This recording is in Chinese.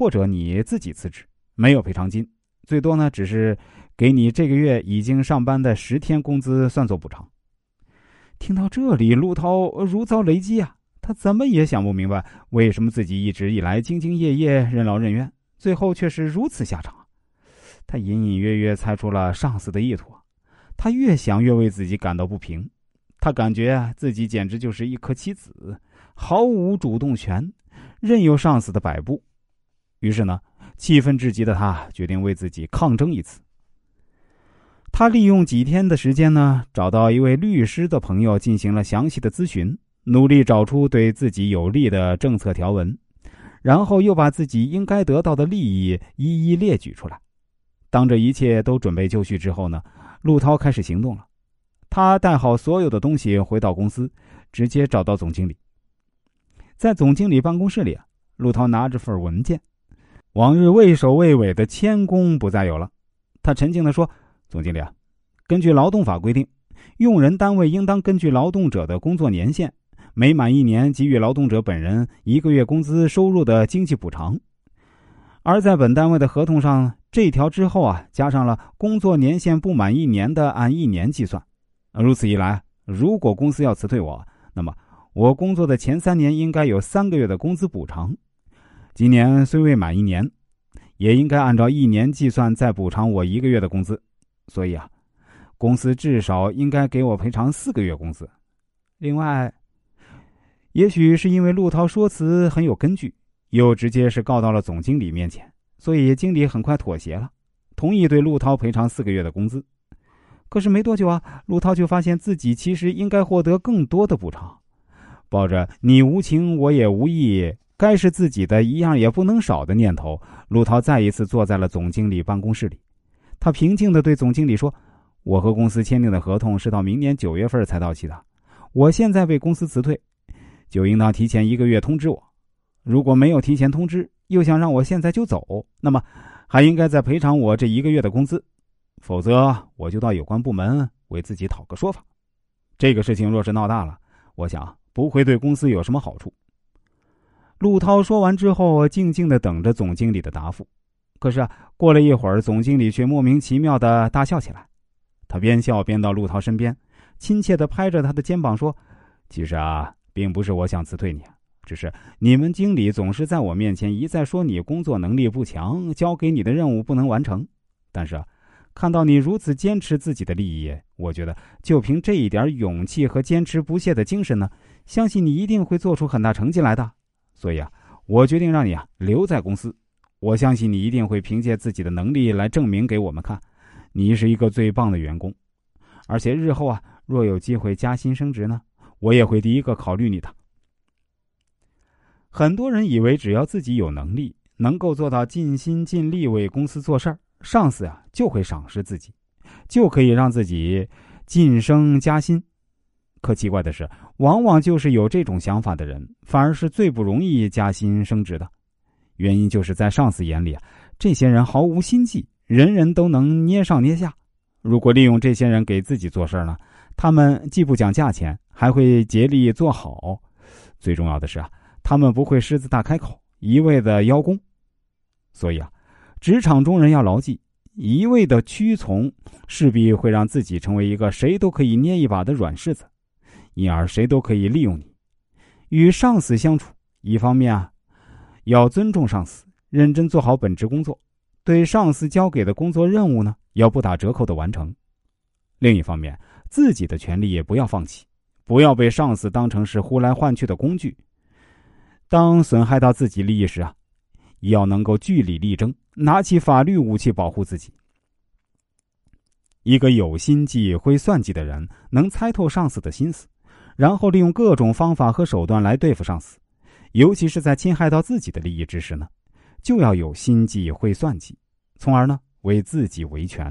或者你自己辞职，没有赔偿金，最多呢只是给你这个月已经上班的十天工资算作补偿。听到这里，陆涛如遭雷击啊！他怎么也想不明白，为什么自己一直以来兢兢业业、任劳任怨，最后却是如此下场。他隐隐约约猜出了上司的意图，他越想越为自己感到不平。他感觉自己简直就是一颗棋子，毫无主动权，任由上司的摆布。于是呢，气愤至极的他决定为自己抗争一次。他利用几天的时间呢，找到一位律师的朋友进行了详细的咨询，努力找出对自己有利的政策条文，然后又把自己应该得到的利益一一列举出来。当这一切都准备就绪之后呢，陆涛开始行动了。他带好所有的东西回到公司，直接找到总经理。在总经理办公室里啊，陆涛拿着份文件，往日畏首畏尾的谦恭不再有了。他沉静地说。总经理啊，根据劳动法规定，用人单位应当根据劳动者的工作年限，每满一年给予劳动者本人一个月工资收入的经济补偿。而在本单位的合同上，这条之后啊，加上了工作年限不满一年的按一年计算。如此一来，如果公司要辞退我，那么我工作的前三年应该有三个月的工资补偿。今年虽未满一年，也应该按照一年计算再补偿我一个月的工资。所以啊，公司至少应该给我赔偿四个月工资。另外，也许是因为陆涛说辞很有根据，又直接是告到了总经理面前，所以经理很快妥协了，同意对陆涛赔偿四个月的工资。可是没多久啊，陆涛就发现自己其实应该获得更多的补偿。抱着“你无情，我也无义，该是自己的一样也不能少”的念头，陆涛再一次坐在了总经理办公室里。他平静的对总经理说：“我和公司签订的合同是到明年九月份才到期的，我现在被公司辞退，就应当提前一个月通知我。如果没有提前通知，又想让我现在就走，那么还应该再赔偿我这一个月的工资，否则我就到有关部门为自己讨个说法。这个事情若是闹大了，我想不会对公司有什么好处。”陆涛说完之后，静静地等着总经理的答复。可是啊，过了一会儿，总经理却莫名其妙的大笑起来。他边笑边到陆涛身边，亲切的拍着他的肩膀说：“其实啊，并不是我想辞退你，只是你们经理总是在我面前一再说你工作能力不强，交给你的任务不能完成。但是，看到你如此坚持自己的利益，我觉得就凭这一点勇气和坚持不懈的精神呢，相信你一定会做出很大成绩来的。所以啊，我决定让你啊留在公司。”我相信你一定会凭借自己的能力来证明给我们看，你是一个最棒的员工，而且日后啊，若有机会加薪升职呢，我也会第一个考虑你的。很多人以为只要自己有能力，能够做到尽心尽力为公司做事儿，上司啊就会赏识自己，就可以让自己晋升加薪。可奇怪的是，往往就是有这种想法的人，反而是最不容易加薪升职的。原因就是在上司眼里啊，这些人毫无心计，人人都能捏上捏下。如果利用这些人给自己做事呢，他们既不讲价钱，还会竭力做好。最重要的是啊，他们不会狮子大开口，一味的邀功。所以啊，职场中人要牢记：一味的屈从，势必会让自己成为一个谁都可以捏一把的软柿子，因而谁都可以利用你。与上司相处，一方面啊。要尊重上司，认真做好本职工作，对上司交给的工作任务呢，要不打折扣的完成。另一方面，自己的权利也不要放弃，不要被上司当成是呼来唤去的工具。当损害到自己利益时啊，要能够据理力争，拿起法律武器保护自己。一个有心计、会算计的人，能猜透上司的心思，然后利用各种方法和手段来对付上司。尤其是在侵害到自己的利益之时呢，就要有心计、会算计，从而呢为自己维权。